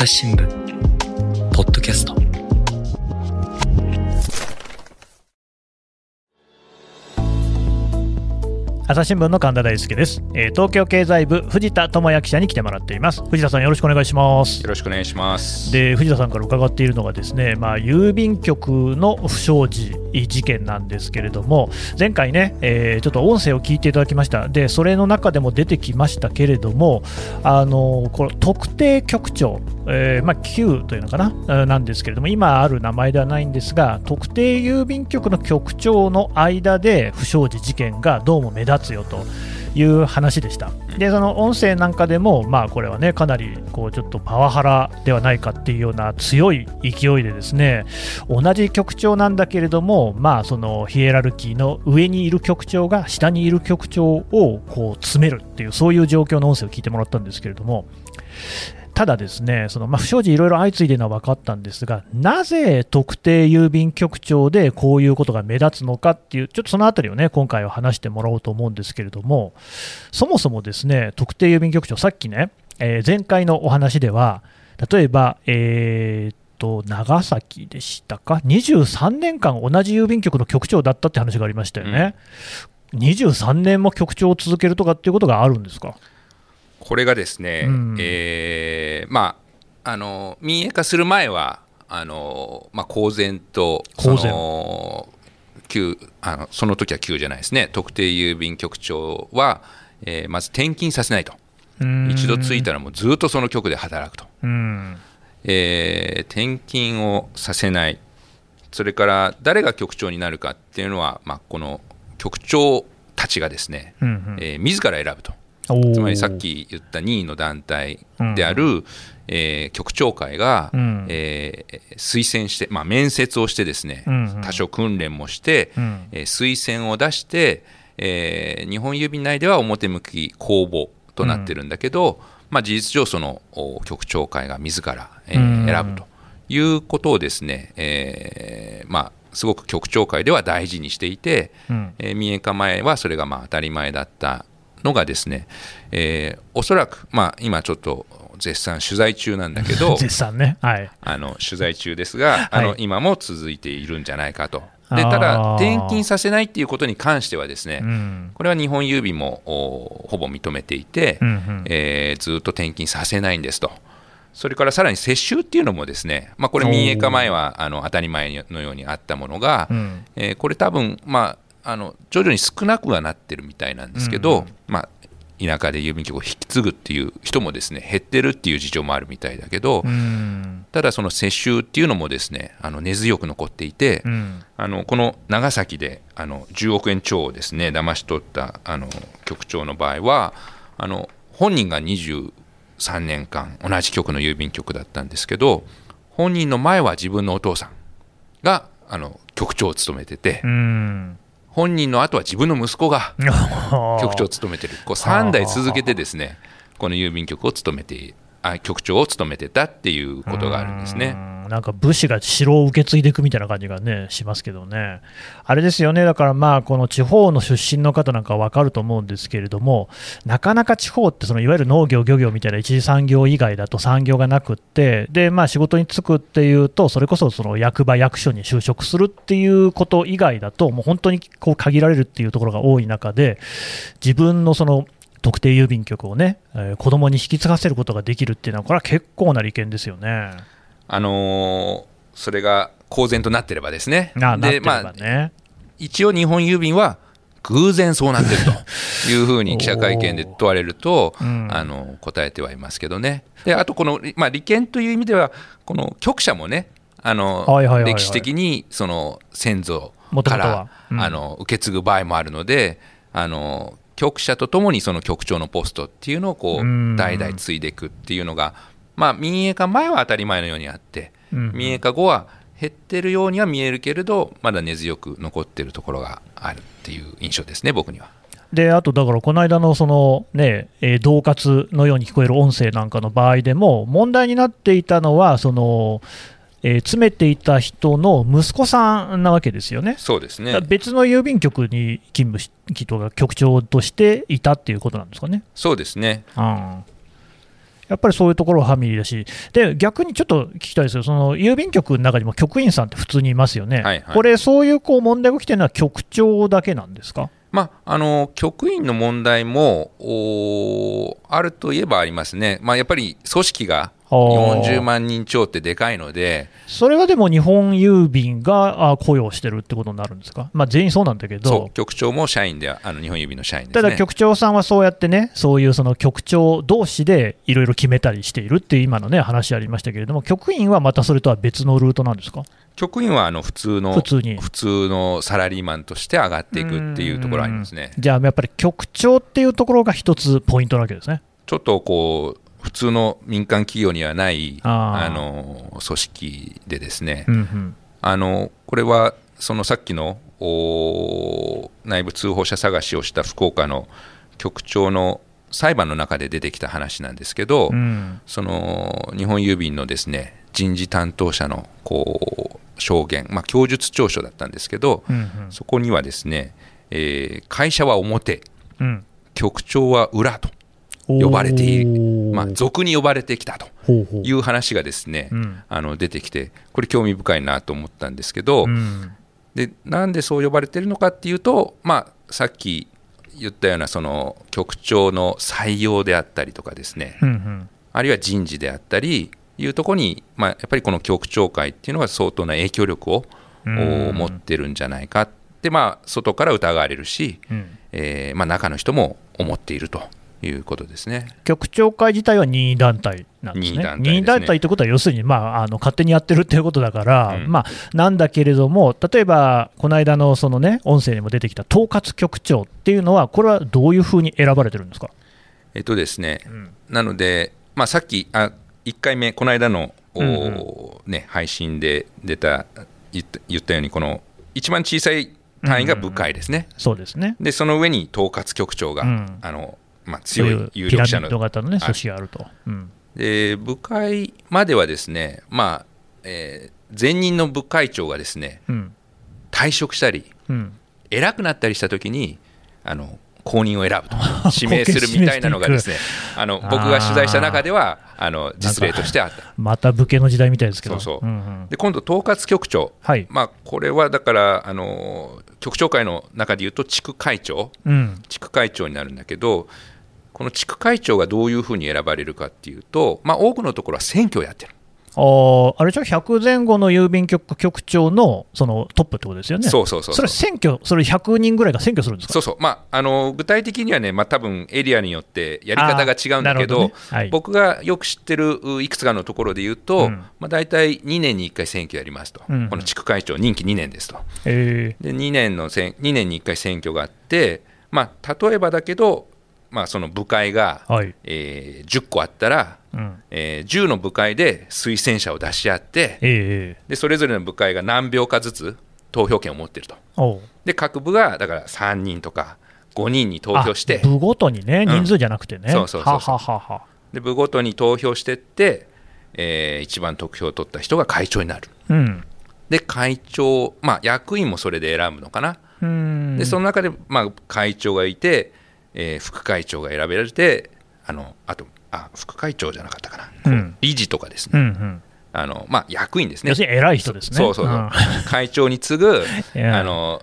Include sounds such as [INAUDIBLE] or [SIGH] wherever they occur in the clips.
朝日新聞ポッドキャスト。朝日新聞の神田大輔です、えー東京経済部藤田智也記者に来てもらっています。藤田さんよろしくお願いします。よろしくお願いします。で藤田さんから伺っているのがですね、まあ、郵便局の不祥事事件なんですけれども前回ね、えーちょっと音声を聞いていただきました。でそれの中でも出てきましたけれどもあのこの特定局長、えーまあ、Q というのかなえーなんですけれども今ある名前ではないんですが特定郵便局の局長の間で不祥事事件がどうも目立つよと。いう話でした。で、その音声なんかでも、まあ、これはね、かなりこうちょっとパワハラではないかっていうような強い勢いでですね、同じ局長なんだけれども、まあ、そのヒエラルキーの上にいる局長が下にいる局長をこう詰めるっていう、そういう状況の音声を聞いてもらったんですけれども、ただですね、そのまあ不祥事いろいろ相次いでるのは分かったんですが、なぜ特定郵便局長でこういうことが目立つのかっていう、ちょっとそのあたりをね、今回は話してもらおうと思うんですけれども、そもそもですね、特定郵便局長、さっきね、えー前回のお話では、例えば、えーっと、長崎でしたか、23年間同じ郵便局の局長だったって話がありましたよね。23年も局長を続けるとかっていうことがあるんですか？これがですね、うん。えーまあ、あの民営化する前は、あのまあ、公然と公然。その旧あのその時は旧じゃないですね、特定郵便局長は、えーまず転勤させないと、一度ついたらもうずっとその局で働くと、うん。えー転勤をさせない、それから誰が局長になるかっていうのは、まあ、この局長たちがですね、うんうん。えー自ら選ぶと。つまりさっき言った任意の団体である、えー局長会が、うん。えー推薦して、まあ、面接をしてですね、うんうん。多少訓練もして、うん。えー推薦を出して、えー日本郵便内では表向き公募となってるんだけど、まあ、事実上そのお局長会が自ら、え選ぶということをですね、えーまあ、すごく局長会では大事にしていて、うん。えー民営化前はそれがまあ当たり前だったのがですね、えーおそらく、まあ、今ちょっと絶賛取材中なんだけど [LAUGHS] 絶賛ね、はい、あの取材中ですが、あのはい今も続いているんじゃないかと。でただ、転勤させないっていうことに関してはですね、うん。これは日本郵便もおほぼ認めていて、うんうん。えーずっと転勤させないんですと。それからさらに接収っていうのもですね、まあ、これ民営化前はあの当たり前のようにあったものが、うん。えーこれ多分、まあ、あの徐々に少なくはなってるみたいなんですけど、うんまあ、田舎で郵便局を引き継ぐっていう人もですね減ってるっていう事情もあるみたいだけど、うん。ただその接収っていうのもですねあの根強く残っていて、うん。あのこの長崎であの10億円超をですね騙し取ったあの局長の場合はあの本人が23年間同じ局の郵便局だったんですけど本人の前は自分のお父さんがあの局長を務めてて、うん本人の後は自分の息子が [LAUGHS] 局長を局務めてる。こう3代続けてですねこの郵便局を務めてあ局長を務めてたっていうことがあるんですね。なんか武士が城を受け継いでいくみたいな感じがね、しますけどね。あれですよね、だからまあ、この地方の出身の方なんかわかると思うんですけれども、なかなか地方って、そのいわゆる農業、漁業みたいな一次産業以外だと産業がなくって、で、まあ仕事に就くっていうと、それこそその役場、役所に就職するっていうこと以外だと、もう本当にこう限られるっていうところが多い中で、自分のその、特定郵便局をね、えー子供に引き継がせることができるっていうのは、これは結構な利権ですよね。あのーそれが公然となってればですね。で、まあ。一応日本郵便は偶然そうなってると [LAUGHS] いうふうに記者会見で問われると、うんあの答えてはいますけどね。で、あとこの、まあ、利権という意味では、この局舎もね、あのはいはいはいはい歴史的にその先祖から、うんあの受け継ぐ場合もあるので、あの局舎とともにその局長のポストっていうのをこう代々継いでいくっていうのが、まあ、民営化前は当たり前のようにあって、うん民営化後は減ってるようには見えるけれど、まだ根強く残ってるところがあるっていう印象ですね、僕には。であと、だからこの間のその、ねえー恫喝のように聞こえる音声なんかの場合でも、問題になっていたのは、そのえー詰めていた人の息子さんなわけですよね。そうですね。別の郵便局に勤務し、人が局長としていたっていうことなんですかね。そうですね。うんやっぱりそういうところはファミリーだし、で逆にちょっと聞きたいですよ、その郵便局の中にも局員さんって普通にいますよね、はいはいこれ、そういうこう問題が起きてるのは局長だけなんですか？まあ、あの局員の問題もおあるといえばありますね、まあ、やっぱり組織が40万人超ってでかいので、それはでも日本郵便があ雇用してるってことになるんですか、まあ、全員そうなんだけそどう、局長も社員であの日本郵便の社員ですたね。だ局長さんはそうやってね、そういうその局長同士でいろいろ決めたりしているっていう今のね話ありましたけれども、局員はまたそれとは別のルートなんですか？局員はあの普通の普通に。普通のサラリーマンとして上がっていくっていうところありますね。じゃあやっぱり局長っていうところが一つポイントなわけですね。ちょっとこう普通の民間企業にはないあの組織でですね、うんうん。あのこれはそのさっきのお内部通報者探しをした福岡の局長の裁判の中で出てきた話なんですけど、うん。その日本郵便のですね人事担当者のこう証言、まあ、供述調書だったんですけど、うんそこにはですね、えー会社は表、うん。局長は裏と。うん呼ばれてまあ、俗に呼ばれてきたという話がですね、うん。あの出てきて、これ、興味深いなと思ったんですけど、うん。でなんでそう呼ばれてるのかっていうと、まあ、さっき言ったようなその局長の採用であったりとかですね、うんうん。あるいは人事であったりいうところに、まあ、やっぱりこの局長会っていうのが相当な影響力を持ってるんじゃないかって、まあ、外から疑われるし、うん。えーまあ、中の人も思っているということですね。局長会自体は任意団体なんですね。任意団体ねということは、要するに、まあ、あの勝手にやってるっていうことだから、うんまあ、なんだけれども、例えば、この間のそのね、音声にも出てきた統括局長っていうのは、これはどういうふうに選ばれてるんですか？えっとですね、んなので、まあ、さっきあ1回目、この間の、おうんね、配信で出た言った言ったように、この一番小さい単位が部会ですね、そうですね。でその上に統括局長が、うんあのまあ、そうい強いう有ピラミ力者のッド型のね、はい。組織があると。うん。で部会まではですね、まあえー前任の部会長がですねうん。退職したり、うん。偉くなったりしたときにあの後任を選ぶと。[LAUGHS] 指名するみたいなのがですねあの僕が取材した中ではあの実例としてあった。また武家の時代みたいですけど。そうそう。うんうん。で今度、統括局長、はい。まあ、これはだからあの局長会の中でいうと地区会長。うん。地区会長になるんだけどこの地区会長がどういうふうに選ばれるかっていうと、まあ、多くのところは選挙をやってる、あーあれじゃ100前後の郵便局局長のそのトップってことですよね。そうそうそうそれ選挙、それ100人ぐらいが選挙するんですか？そうそう、まあ、あの具体的にはね、まあ多分エリアによってやり方が違うんだけどどね。はい。僕がよく知ってるういくつかのところで言うと、うん。まあ、大体2年に1回選挙やりますと、うん。この地区会長、任期2年ですと。えで2年の選2年に1回選挙があって、まあ、例えばだけど、まあ、その部会が、ーはい。えー10個あったら、うん。えー10の部会で推薦者を出し合ってええでそれぞれの部会が何票かずつ投票権を持っていると。で各部がだから3人とか5人に投票してあ部ごとにね、ん。人数じゃなくてね、そうそうそうで部ごとに投票してって、えー一番得票を取った人が会長になる。うん。で会長、まあ、役員もそれで選ぶのかな、うん。でその中で、まあ、会長がいて、えー副会長が選べられてあのあとあ副会長じゃなかったかな、うん。理事とかですね、うんうん。あのまあ、役員ですね。要するに偉い人ですね。そうそうそう、ん。会長に次ぐ [LAUGHS] あの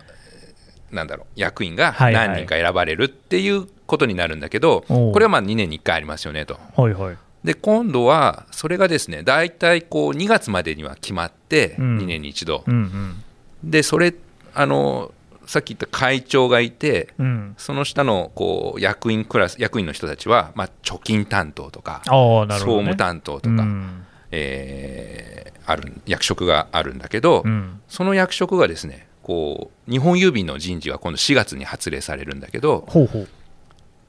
なんだろう役員がはいはい。何人か選ばれるっていうことになるんだけど、おう。これはまあ2年に1回ありますよねと。はいはい。で今度はそれがですね大体こう2月までには決まってうん。2年に一度、うん。でそれあのさっき言った会長がいてうんうん、その下のこう役員クラス役員の人たちは、まあ、貯金担当とか、ね。総務担当とか、うんえーある役職があるんだけど、うんその役職がですねこう日本郵便の人事が今度4月に発令されるんだけど。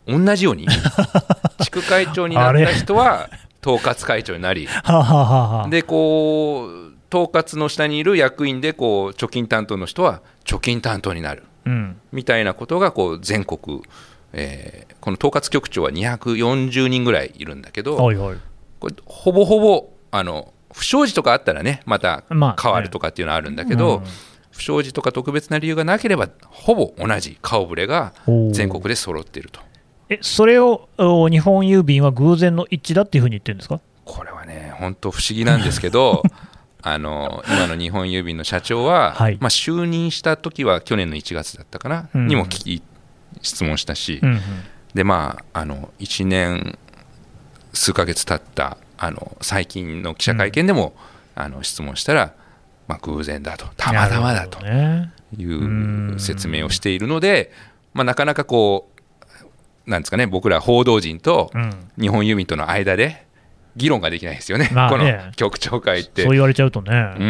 同じように [LAUGHS] 地区会長になった人は統括会長になりはははは。でこう統括の下にいる役員でこう貯金担当の人は貯金担当になる。うん、みたいなことがこう全国、えーこの統括局長は240人ぐらいいるんだけど、はいはい。これほぼほぼあの不祥事とかあったらねまたまあ変わるとかっていうのはあるんだけど、うん。不祥事とか特別な理由がなければほぼ同じ顔ぶれが全国で揃っていると。えそれをお日本郵便は偶然の一致だっていうふうに言ってるんですか？これはね、本当不思議なんですけど、[LAUGHS] あの今の日本郵便の社長は、はい。まあ、就任した時は去年の1月だったかな、うん。にも聞き質問したし、うんうん。でまあ、あの1年数ヶ月経ったあの最近の記者会見でも、あの質問したら、まあ、偶然だと、たまたまだという説明をしているので、まあ、なかなかこう、なんですかね、僕ら報道陣とうん。日本郵便との間で議論ができないですよね、こまあね。の局長会って。そう言われちゃうとね、うんううん。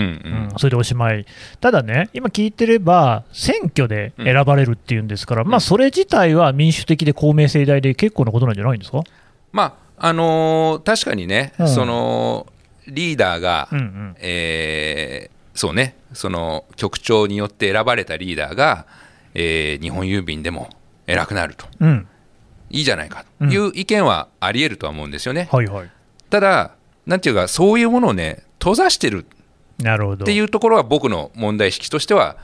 んそれでおしまい、ただね、今聞いてれば、選挙で選ばれるっていうんですから、まあ、それ自体は民主的で公明正大で結構なことなんじゃないんですか、まああのー確かにね、うん。そのリーダーが、うんうん。えーそうね、その局長によって選ばれたリーダーが、えー日本郵便でも偉くなると、うん、いいじゃないかと。いう意見はありえるとは思うんですよね。はいはい、ただ、なんていうか、そういうものをね、閉ざしてる。っていうところは、僕の問題意識としては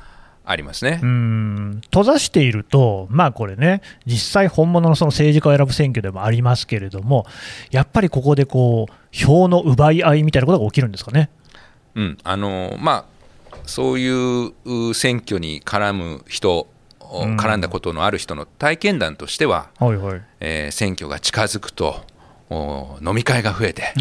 ありますね。うん閉ざしていると、まあこれね、実際、本物のその政治家を選ぶ選挙でもありますけれども、やっぱりここでこう票の奪い合いみたいなことが起きるんですかね。うんあのーまあ、そういうう選挙に絡む人、ん絡んだことのある人の体験談としては、はいはい、えー選挙が近づくとお飲み会が増えて。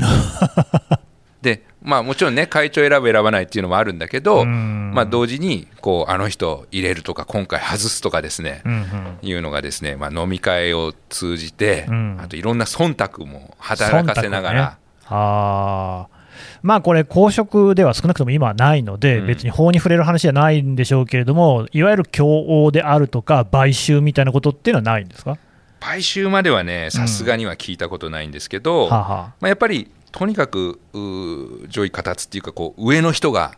で、まあ、もちろんね会長選ぶ選ばないっていうのもあるんだけど、うん。まあ、同時にこうあの人入れるとか今回外すとかですね、うんうん。いうのがですね、まあ、飲み会を通じて、うん。あといろんな忖度も働かせながら、ね。あー。まあこれ、公職では少なくとも今はないので、うん。別に法に触れる話じゃないんでしょうけれども、いわゆる共応であるとか、買収みたいなことっていうのはないんですか、買収まではねさすがには聞いたことないんですけど、はあはまあ、やっぱりとにかく上位形っていうかこう上の人が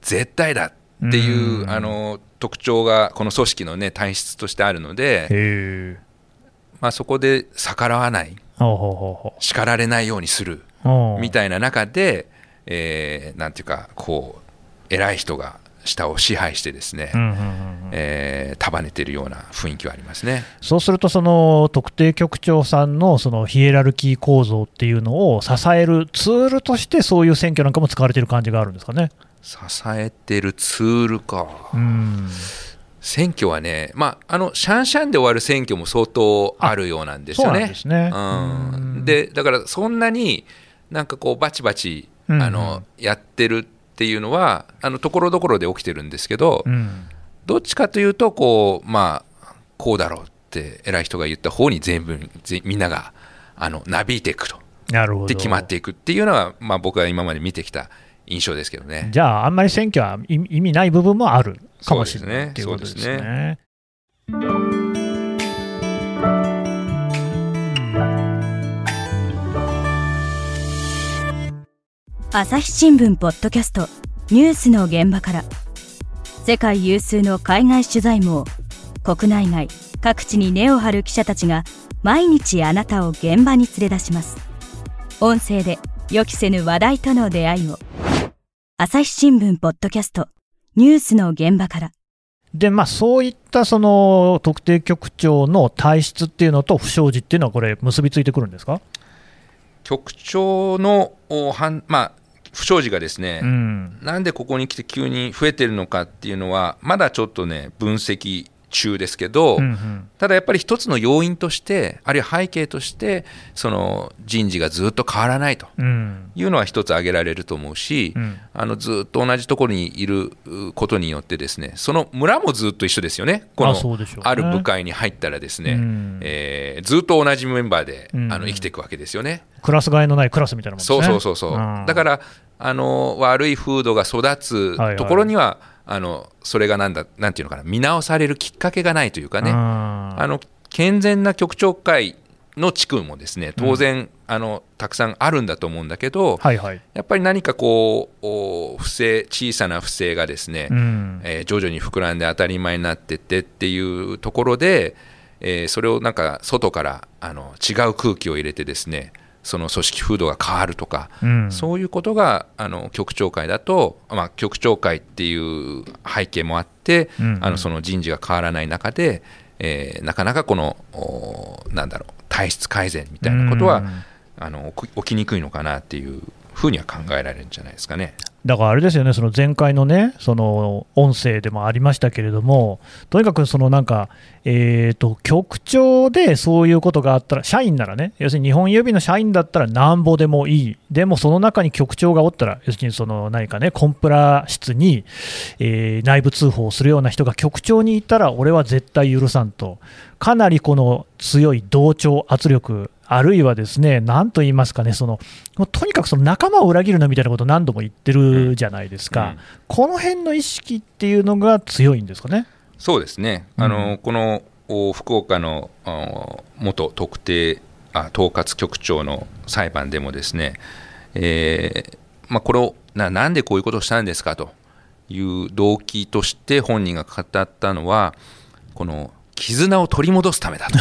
絶対だっていう、うん。あの特徴がこの組織の、ね、体質としてあるのあ、で、まあ、そこで逆らわない。叱られないようにする。ううん。みたいな中で、えーなんていうかこう偉い人が下を支配してですね、束ねてるような雰囲気はありますね。そうすると、その特定局長さんのそのヒエラルキー構造っていうのを支えるツールとして、そういう選挙なんかも使われてる感じがあるんですかね。支えてるツールか。うん選挙はね、まあ、あのシャンシャンで終わる選挙も相当あるようなんですよね。ですねうんだからそんなになんかこうバチバチうんあのやってるっていうのはあのところどころで起きてるんですけど、うん。どっちかというとこうまあこうだろうって偉い人が言った方に全部ぜみんながあのなびいていくと。なるほど。で決まっていくっていうのは、まあ、僕が今まで見てきた印象ですけどね。じゃあ、あんまり選挙は意意味ない部分もあるかもしれないとですそうですね。朝日新聞ポッドキャストニュースの現場から。世界有数の海外取材網国内外各地に根を張る記者たちが毎日あなたを現場に連れ出します。音声で予期せぬ話題との出会いを。朝日新聞ポッドキャストニュースの現場から。で、まあ、そういったその特定局長の体質っていうのと不祥事っていうのは、これ、結びついてくるんですか、局長のおはん、まあ、不祥事がですね、うん、なんでここに来て急に増えてるのかっていうのは、まだちょっとね、分析中ですけど、うんうん。ただやっぱり一つの要因として、あるいは背景として、その人事がずっと変わらないと。うん。いうのは一つ挙げられると思うし、うん。あのずっと同じところにいるうことによって、ですねその村もずっと一緒ですよね、このある部会に入ったら、ですね、うん。えーずっと同じメンバーで、うん。あの生きていくわけですよね。クラス替えのないクラスみたいなもんですそうね。そうそうそう、ん。だからあの悪い風土が育つはいはい。ところには、あのそれがなんだなんていうのかな見直されるきっかけがないというかね、うんあの健全な局長会の地区もですね当然、あのたくさんあるんだと思うんだけど、はいはい。やっぱり何かこうお不正小さな不正がですね、うん。えー徐々に膨らんで当たり前になってってっていうところで、えーそれをなんか外からあの違う空気を入れてですねその組織風土が変わるとか、うん。そういうことがあの局長会だと、まあ、局長会っていう背景もあって、うんうん。あのその人事が変わらない中で、えーなかなかこのおなんだろう体質改善みたいなことは、うん。あの起き起きにくいのかなっていうふうには考えられるんじゃないですかね。だからあれですよね、その前回のね、その音声でもありましたけれども、とにかくそのなんか、えーと、局長でそういうことがあったら、社員ならね、要するに日本郵便の社員だったらなんぼでもいい、でもその中に局長がおったら、要するにその何かね、コンプラ室に、えー内部通報するような人が局長にいたら、俺は絶対許さんと、かなりこの強い同調圧力、あるいはですね、なんと言いますかね、そのとにかくその仲間を裏切るなみたいなことを何度も言ってるじゃないですか、うん。この辺の意識っていうのが強いんですかね？そうですね、あのこのお福岡のお元特定あ統括局長の裁判でもですね、えーまあ、これをななんでこういうことをしたんですかという動機として本人が語ったのはこの絆を取り戻すためだと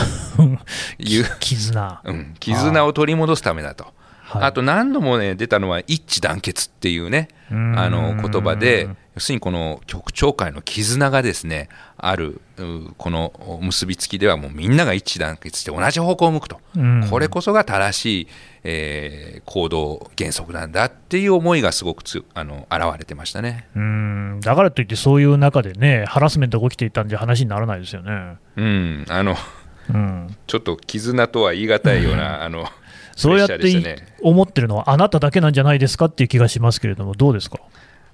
いう、絆。うん、絆を取り戻すためだと。はい。あと何度もね出たのは一致団結っていうねあの言葉で要するにこの局長会の絆がですねあるうこの結びつきではもうみんなが一致団結して同じ方向を向くと。うん。これこそが正しい、えー行動原則なんだっていう思いがすごくつあの現れてましたね。うん。だからといって、そういう中でね、ハラスメントが起きていたんじゃ話にならないですよね。うん、あのうん、[LAUGHS] ちょっと絆とは言い難いような、[LAUGHS] あのそうやって思ってるのは、あなただけなんじゃないですかっていう気がしますけれども、どうですか？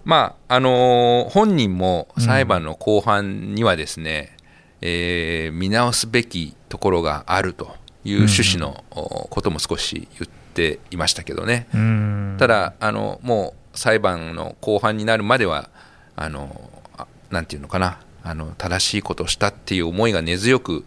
まああのー本人も裁判の後半にはですね、えー見直すべきところがあるという趣旨のおことも少し言っていましたけどね、うん。ただあの、もう裁判の後半になるまでは、あのあなんていうのかな。あの、正しいことをしたっていう思いが根強く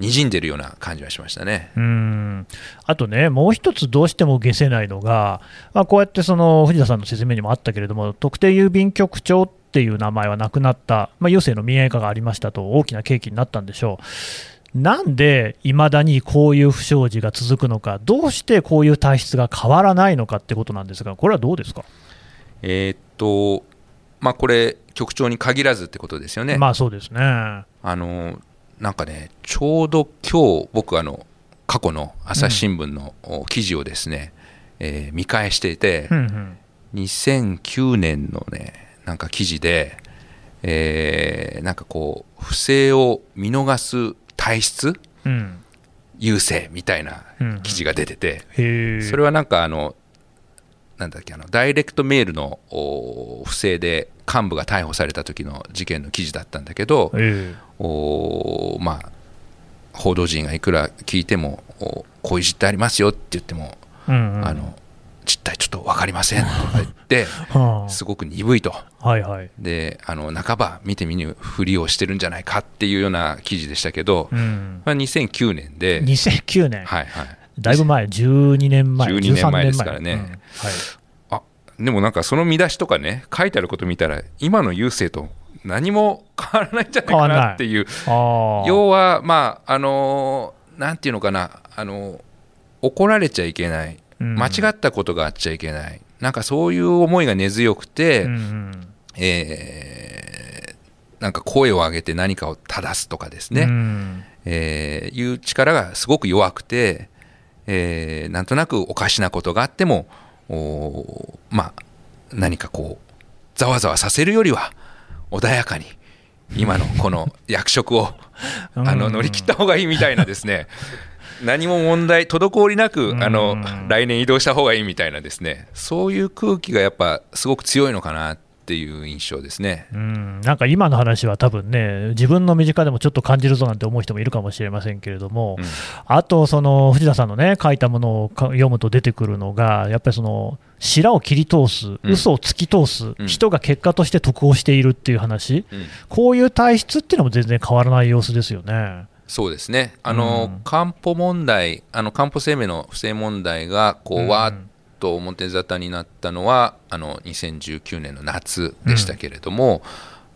にじんでるような感じはしましたね。うんあとね、もう一つどうしても消せないのが、まあ、こうやってその藤田さんの説明にもあったけれども、特定郵便局長っていう名前はなくなった、まあ、郵政の民営化がありましたと、大きな契機になったんでしょう。なんでいまだにこういう不祥事が続くのか、どうしてこういう体質が変わらないのかってことなんですが、これはどうですか、えーっと、まあ、これ、局長に限らずってことですよね。まあそうですね。あのなんかね、ちょうど今日僕あの過去の朝日新聞のお記事をですね、えー見返していて、うんうん。2009年のね、なんか記事で、えーなんかこう、不正を見逃す体質、うん。優勢みたいな記事が出てて、へえそれはなんかあの、なんだっけあのダイレクトメールのお不正で幹部が逮捕された時の事件の記事だったんだけど、えおまあ、報道陣がいくら聞いてもおこういう実態ありますよって言っても、えうんうん。あの実態ちょっと分かりませんとか言って [LAUGHS] はすごく鈍いと。あはいはい。であの半ば見て見ぬふりをしてるんじゃないかっていうような記事でしたけど、うん、まあ、2009年で、2009年、はいはい、だいぶ前、12年前、12年前ですから13ねうんはい。あでもなんかその見出しとかね書いてあること見たら今の郵政と何も変わらないんじゃないかなっていう。要はまああのーなんていうのかなあのー怒られちゃいけない。うん。間違ったことがあっちゃいけない、なんかそういう思いが根強くて、うんうん。えーなんか声を上げて何かを正すとかですね、うん。えーいう力がすごく弱くて、えーなんとなくおかしなことがあってもまあ何かこうざわざわさせるよりは穏やかに今のこの役職を [LAUGHS] うん。あの乗り切った方がいいみたいなですね。何も問題滞りなくあのうん来年移動した方がいいみたいなですね。そういう空気がやっぱすごく強いのかなっていう印象ですね。うん。なんか今の話は多分ね、自分の身近でもちょっと感じるぞなんて思う人もいるかもしれませんけれども、うん。あと、その藤田さんのね、書いたものをか読むと出てくるのが、やっぱりその、白を切り通す、うん。嘘を突き通すうん。人が結果として得をしているっていう話、うん。こういう体質っていうのも全然変わらない様子ですよね。そうですね、あの、うん。かんぽ問題、あのかんぽ生命の不正問題がこう、うん。わーっと表沙汰になったのは、あの2019年の夏でしたけれども、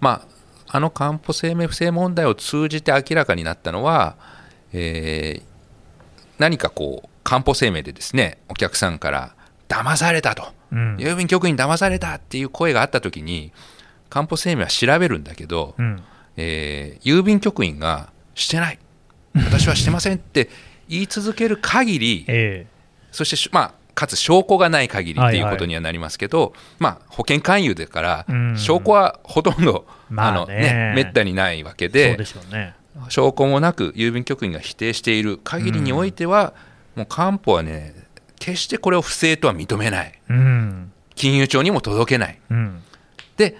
まあ、あのかんぽ生命不正問題を通じて明らかになったのは、えー何かこう、かんぽ生命でですね、お客さんから騙されたと、うん。郵便局員騙されたっていう声があったときに、かんぽ生命は調べるんだけど、うん。えー郵便局員がしてない。私はしてませんって言い続ける限りえそしてし、まあ、かつ証拠がない限りっていうことにはなりますけど、まあ、保険勧誘だからうん証拠はほとんど、まあねあのね、めったにないわけでね。証拠もなく郵便局員が否定している限りにおいては、もう官報はね決してこれを不正とは認めないうん。金融庁にも届けないうん。で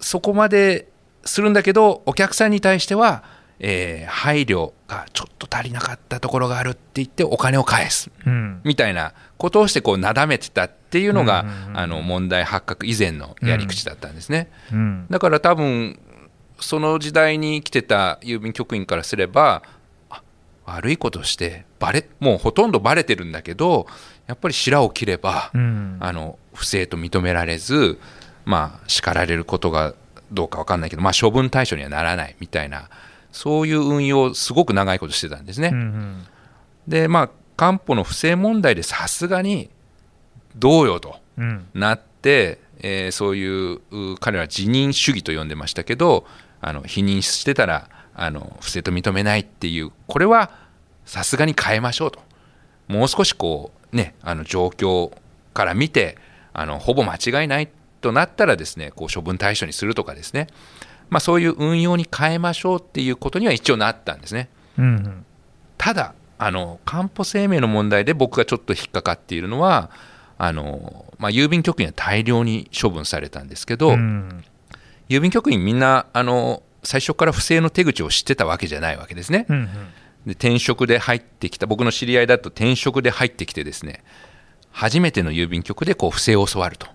そこまでするんだけどお客さんに対しては、えー配慮がちょっと足りなかったところがあるって言ってお金を返すうん。みたいなことをしてこうなだめてたっていうのが、うんうんうんあの問題発覚以前のやり口だったんですね。うん。だから多分その時代に来てた郵便局員からすればあ悪いことしてバレもうほとんどバレてるんだけどやっぱり白を切れば、うん。あの不正と認められず、まあ、叱られることがどうか分かんないけど、まあ、処分対象にはならないみたいなそういう運用をすごく長いことしてたんですね。うんうん。でまあ官報の不正問題でさすがにどうよとうん。なって、えーそういうう彼らは辞任主義と呼んでましたけどあの否認してたらあの不正と認めないっていうこれはさすがに変えましょうともう少しこうねあの状況から見てあのほぼ間違いないとなったらですねこう処分対象にするとかですね、まあ、そういう運用に変えましょうっていうことには一応なったんですね。うんうん。ただあのかんぽ生命の問題で僕がちょっと引っかかっているのはあの、まあ、郵便局員は大量に処分されたんですけど、うん。郵便局員みんなあの最初から不正の手口を知ってたわけじゃないわけですね。うんうん。で転職で入ってきた僕の知り合いだと転職で入ってきてですね初めての郵便局でこう不正を教わると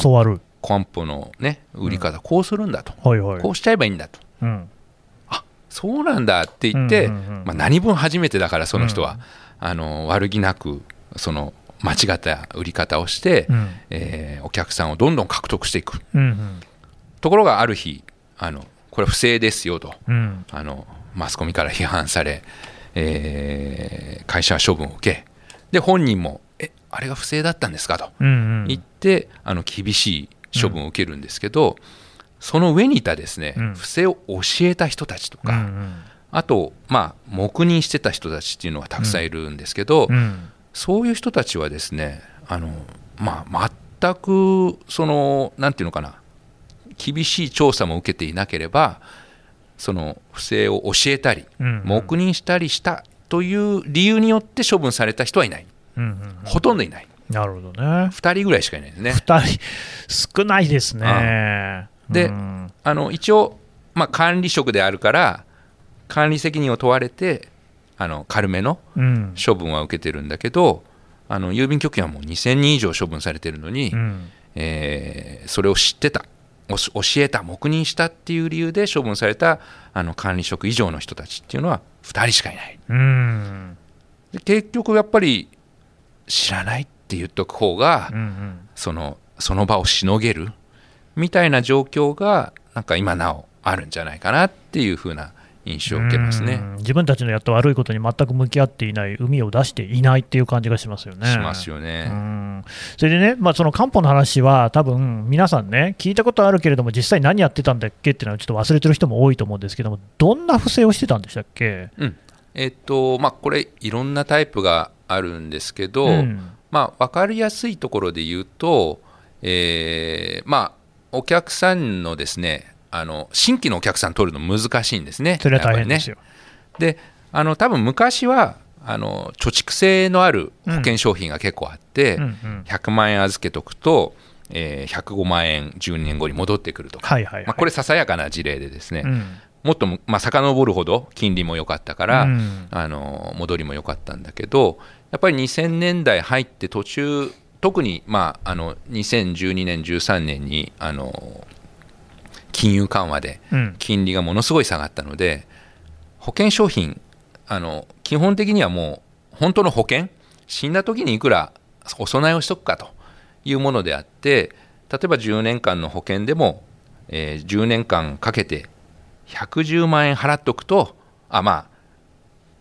教わる。コンポのね売り方こうするんだと、はいはい。こうしちゃえばいいんだとうん。そうなんだって言って、うんうんうんまあ、何分初めてだからその人は、あの悪気なくその間違った売り方をして、うん。えーお客さんをどんどん獲得していくうんうん。ところがある日あのこれ不正ですよとうん。あのマスコミから批判され、えー会社は処分を受けで本人も「えあれが不正だったんですか?」とうんうん。言ってあの厳しい処分を受けるんですけど、その上にいたですね、うん不正を教えた人たちとか、うんあと、まあ、黙認してた人たちっていうのがたくさんいるんですけど。そういう人たちはですねあの、まあ、全くそのなんていうのかな厳しい調査も受けていなければその不正を教えたりうん。黙認したりしたという理由によって処分された人はいない。ほとんどいないなるほどね。2人ぐらいしかいないですね。二人、少ないですね。でうんあの一応、まあ、管理職であるから管理責任を問われてあの軽めのうん。処分は受けてるんだけどあの郵便局員はもう2000人以上処分されてるのに、うん。えーそれを知ってた教えた黙認したっていう理由で処分されたあの管理職以上の人たちっていうのは2人しかいないうん。で結局やっぱり知らないって言っとく方が、うんうん。そのその場をしのげるみたいな状況がなんか今なおあるんじゃないかなっていう風な印象を受けますねうん。自分たちのやった悪いことに全く向き合っていない、海を出していないっていう感じがしますよね。しますようね。んそれでね、まあ、その漢方の話は、多分皆さんね、聞いたことあるけれども、実際何やってたんだっけっていうのは、ちょっと忘れてる人も多いと思うんですけども、どんな不正をしてたんでしたっけ？うんえっとまあこれいろんなタイプがあるんですけど、うんまあ分かりやすいところで言うと、えーまあお客さんのですねあの新規のお客さん取るの難しいんですね。それは大変ですよ。であの多分昔はあの貯蓄性のある保険商品が結構あって、うんうん100万円預けとくと、えー105万円12年後に戻ってくるとか、はいはいはい。まあ、これささやかな事例でですね、うん。もっとも、まあ、遡るほど金利も良かったから、うん。あの戻りも良かったんだけどやっぱり2000年代入って途中特に、まあ、あの2012年13年にあの金融緩和でうん。金利がものすごい下がったので保険商品あの基本的にはもう本当の保険死んだ時にいくらお供えをしとくかというものであって例えば10年間の保険でも、えー10年間かけて110万円払っとくとあまあ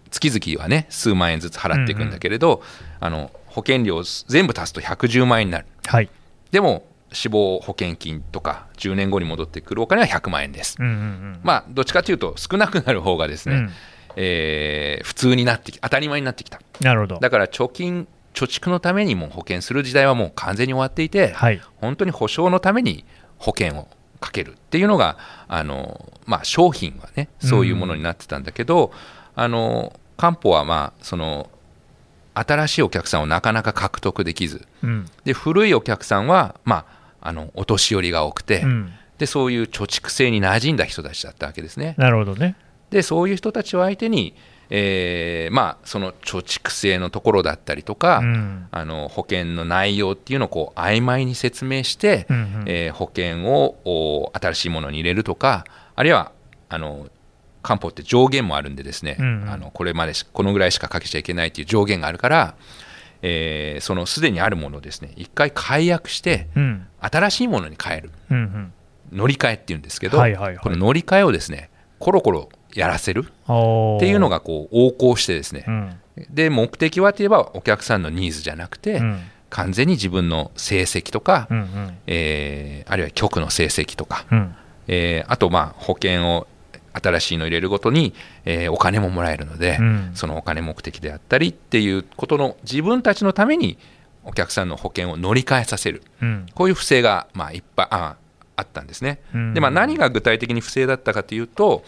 月々はね数万円ずつ払っていくんだけれど、あの保険料を全部足すと110万円になるはい。でも死亡保険金とか10年後に戻ってくるお金は100万円です、うんうんうんまあ、どっちかというと少なくなる方がですね、うんえー普通になってき当たり前になってきたなるほど。だから貯金貯蓄のためにも保険する時代はもう完全に終わっていて、はい。本当に保証のために保険をかけるっていうのがあの、まあ、商品はねそういうものになってたんだけど、あの官報はまあその新しいお客さんをなかなか獲得できずうん。で古いお客さんは、まあ、あのお年寄りが多くて、うん。でそういう貯蓄制に馴染んだ人たちだったわけですね。なるほどね。でそういう人たちを相手に、えーまあ、その貯蓄制のところだったりとか、うん。あの保険の内容っていうのをこう曖昧に説明して、うんうんえー保険をお新しいものに入れるとかあるいはあの官報って上限もあるんでですね、うんうんあのこれまでしこのぐらいしかかけちゃいけないっていう上限があるから、えーそのすでにあるものをですね一回解約してうん。新しいものに変えるうんうん。乗り換えっていうんですけど、はいはいはいこの乗り換えをですねコロコロやらせるっていうのがこう横行してですね、うん。で目的はといえばお客さんのニーズじゃなくて、うん。完全に自分の成績とか、うんうん。えーあるいは局の成績とか、うん。えーあとまあ保険を新しいの入れるごとに、えーお金ももらえるので、うん。そのお金目的であったりっていうことの自分たちのためにお客さんの保険を乗り換えさせる。うん。こういう不正がまあいっぱいああったんですね。うん。でまあ、何が具体的に不正だったかというと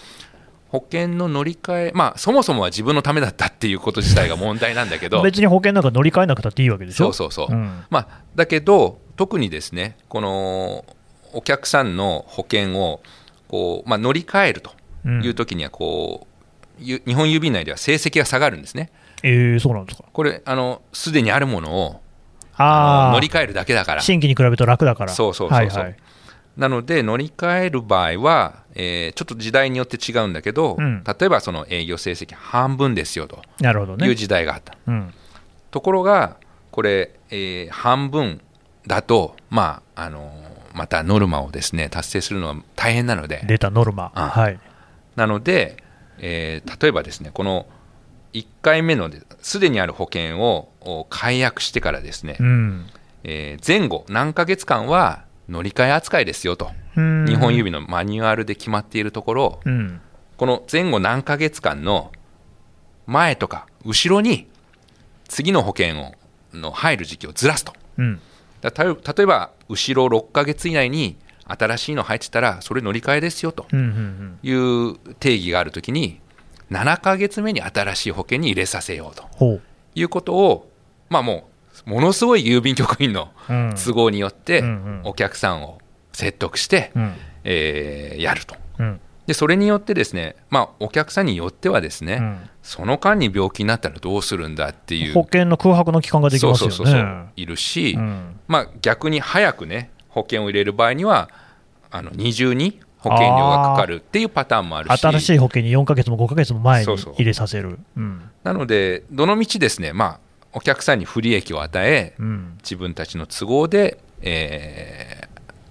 保険の乗り換え、まあ、そもそもは自分のためだったっていうこと自体が問題なんだけど [LAUGHS] 別に保険なんか乗り換えなくたっていいわけでしょ？そうそうそう、ん。まあ、だけど特にですねこのお客さんの保険をこう、まあ、乗り換えるという時にはこう、ゆ日本郵便内では成績が下がるんですねえー、そうなんですか。これあのすでにあるものをあ乗り換えるだけだから新規に比べると楽だから。そうそうそうそうはいはい。なので乗り換える場合は、えーちょっと時代によって違うんだけど、うん例えばその営業成績半分ですよとなるほどね。いう時代があった、うん。ところがこれ、えー半分だとまああのーまたノルマをですね達成するのは大変なので出たノルマ。あはい。なので、えー例えばですねこの1回目のすでにある保険をお解約してからですね、うん。えー前後何ヶ月間は乗り換え扱いですよとうん日本郵便のマニュアルで決まっているところ、うん。この前後何ヶ月間の前とか後ろに次の保険をの入る時期をずらすと。うん。だた例えば後ろ6ヶ月以内に新しいの入ってたらそれ乗り換えですよと。いう定義があるときに7ヶ月目に新しい保険に入れさせようと。いうことをまあもうものすごい郵便局員のうん。都合によってお客さんを説得して、うん。えーやると。うん。でそれによってですね、まあ、お客さんによってはですね、うんその間に病気になったらどうするんだっていう保険の空白の期間ができますよね。いるし、うんまあ、逆に早くね保険を入れる場合にはあの二重に保険料がかかるっていうパターンもあるし新しい保険に4ヶ月も5ヶ月も前に入れさせる。うん。なのでどのみちですね、まあ、お客さんに不利益を与えうん。自分たちの都合で、えー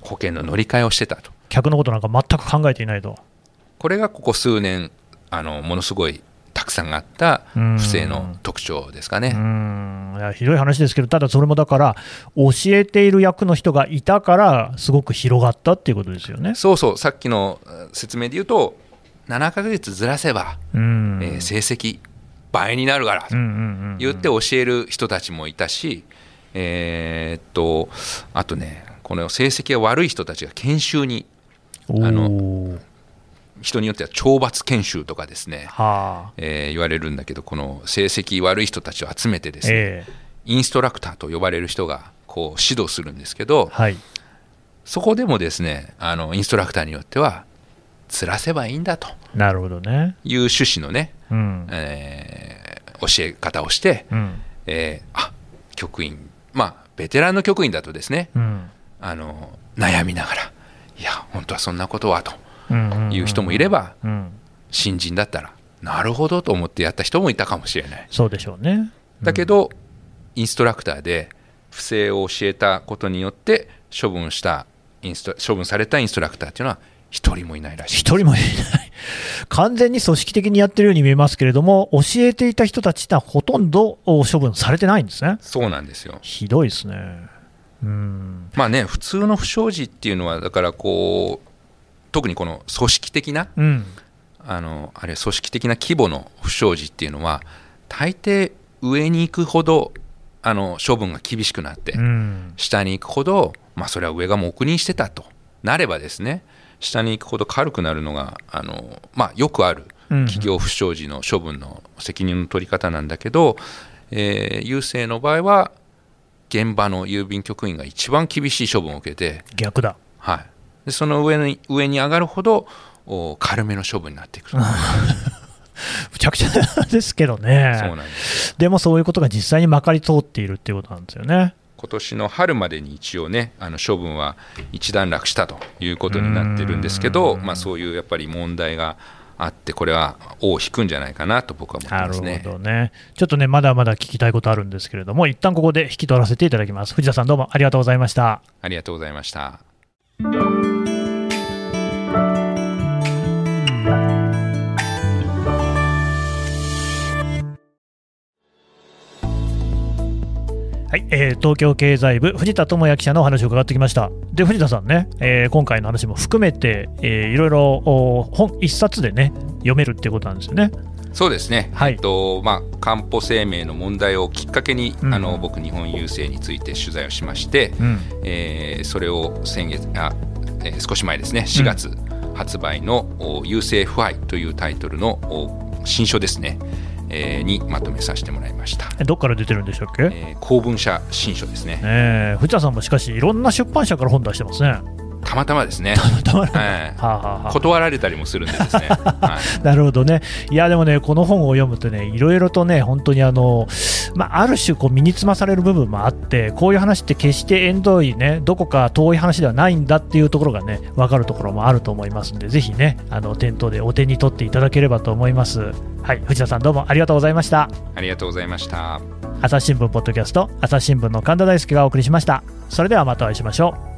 保険の乗り換えをしてたと客のことなんか全く考えていないと。これがここ数年あのものすごいたくさんあった不正の特徴ですかね。うん。いやひどい話ですけど、ただそれもだから、教えている役の人がいたから、すごく広がったっていうことですよね。そうそう、さっきのえー説明で言うと、7ヶ月ずらせば、うん。えー成績倍になるからと言って教える人たちもいたし、えーっと、あとね、この成績が悪い人たちが研修に、あの人によっては懲罰研修とかですね、はあ。えー言われるんだけど、この成績悪い人たちを集めてですね、ええ。インストラクターと呼ばれる人がこう指導するんですけど、はい。そこでもですね、あのインストラクターによっては、ずらせばいいんだと。なるほどね。いう趣旨のね、うん。えー教え方をして、うん。えーあ局員、まあ、ベテランの局員だとですね、うん。あの悩みながら、いや、本当はそんなことはという人もいれば、うん新人だったら、なるほどと思ってやった人もいたかもしれない。そうでしょうね。だけど、インストラクターで不正を教えたことによって処分したインスト処分されたインストラクターっていうのは一人もいないらしい一人もいない、完全に組織的にやってるように見えますけれども、教えていた人たちってのはほとんど処分されてないんですね。そうなんですよひどいですね。うんまあね普通の不祥事っていうのはだからこう特にこの組織的なうん。あのあれ組織的な規模の不祥事っていうのは大抵上に行くほどあの処分が厳しくなって、うん。下に行くほど、まあ、それは上が黙認してたと。なればですね下に行くほど軽くなるのがあの、まあ、よくあるうん。企業不祥事の処分の責任の取り方なんだけど、えー郵政の場合は現場の郵便局員が一番厳しい処分を受けて、逆だ。はい、でその上に上に上がるほどお軽めの処分になっていくと、[LAUGHS] むちゃくちゃですけどねそうなんですでもそういうことが実際にまかり通っているっていうことなんですよね今年の春までに一応ねあの処分は一段落したということになってるんですけど、まあ、そういうやっぱり問題があってこれは尾を引くんじゃないかなと僕は思ってなるほますね。どね。ちょっとね、まだまだ聞きたいことあるんですけれども、一旦ここで引き取らせていただきます。藤田さん、どうもありがとうございました。ありがとうございました。はい、えー東京経済部、藤田智也記者のお話を伺ってきました。で、藤田さんね、えー今回の話も含めて、えーいろいろお本一冊でね、読めるっていうことなんですよね。そうですね、はいえっとまあ、かんぽ生命の問題をきっかけに、うんあの僕、日本郵政について取材をしまして、うん。えーそれを先月あ、えー少し前ですね、4月発売の「お郵政腐敗」というタイトルのお新書ですね、えーにまとめさせてもらいました。えどっから出てるんでしたっけ、えー公文社新書ですね、えー藤田さんもしかし、いろんな出版社から本出してますね。たまたまですね、[LAUGHS] たまらないえーはあ断られたりもするんでですね、[LAUGHS] はいなるほどね。いや、でもね、この本を読むとね、いろいろとね、本当にあの、まあ、ある種、こう、身につまされる部分もあって、こういう話って決して縁遠いね、どこか遠い話ではないんだっていうところがね、分かるところもあると思いますんで、ぜひね、あの、店頭でお手に取っていただければと思います。はい、藤田さんどうもありがとうございました。ありがとうございました。朝日新聞ポッドキャスト、朝日新聞の神田大輔がお送りしました。それではまたお会いしましょう。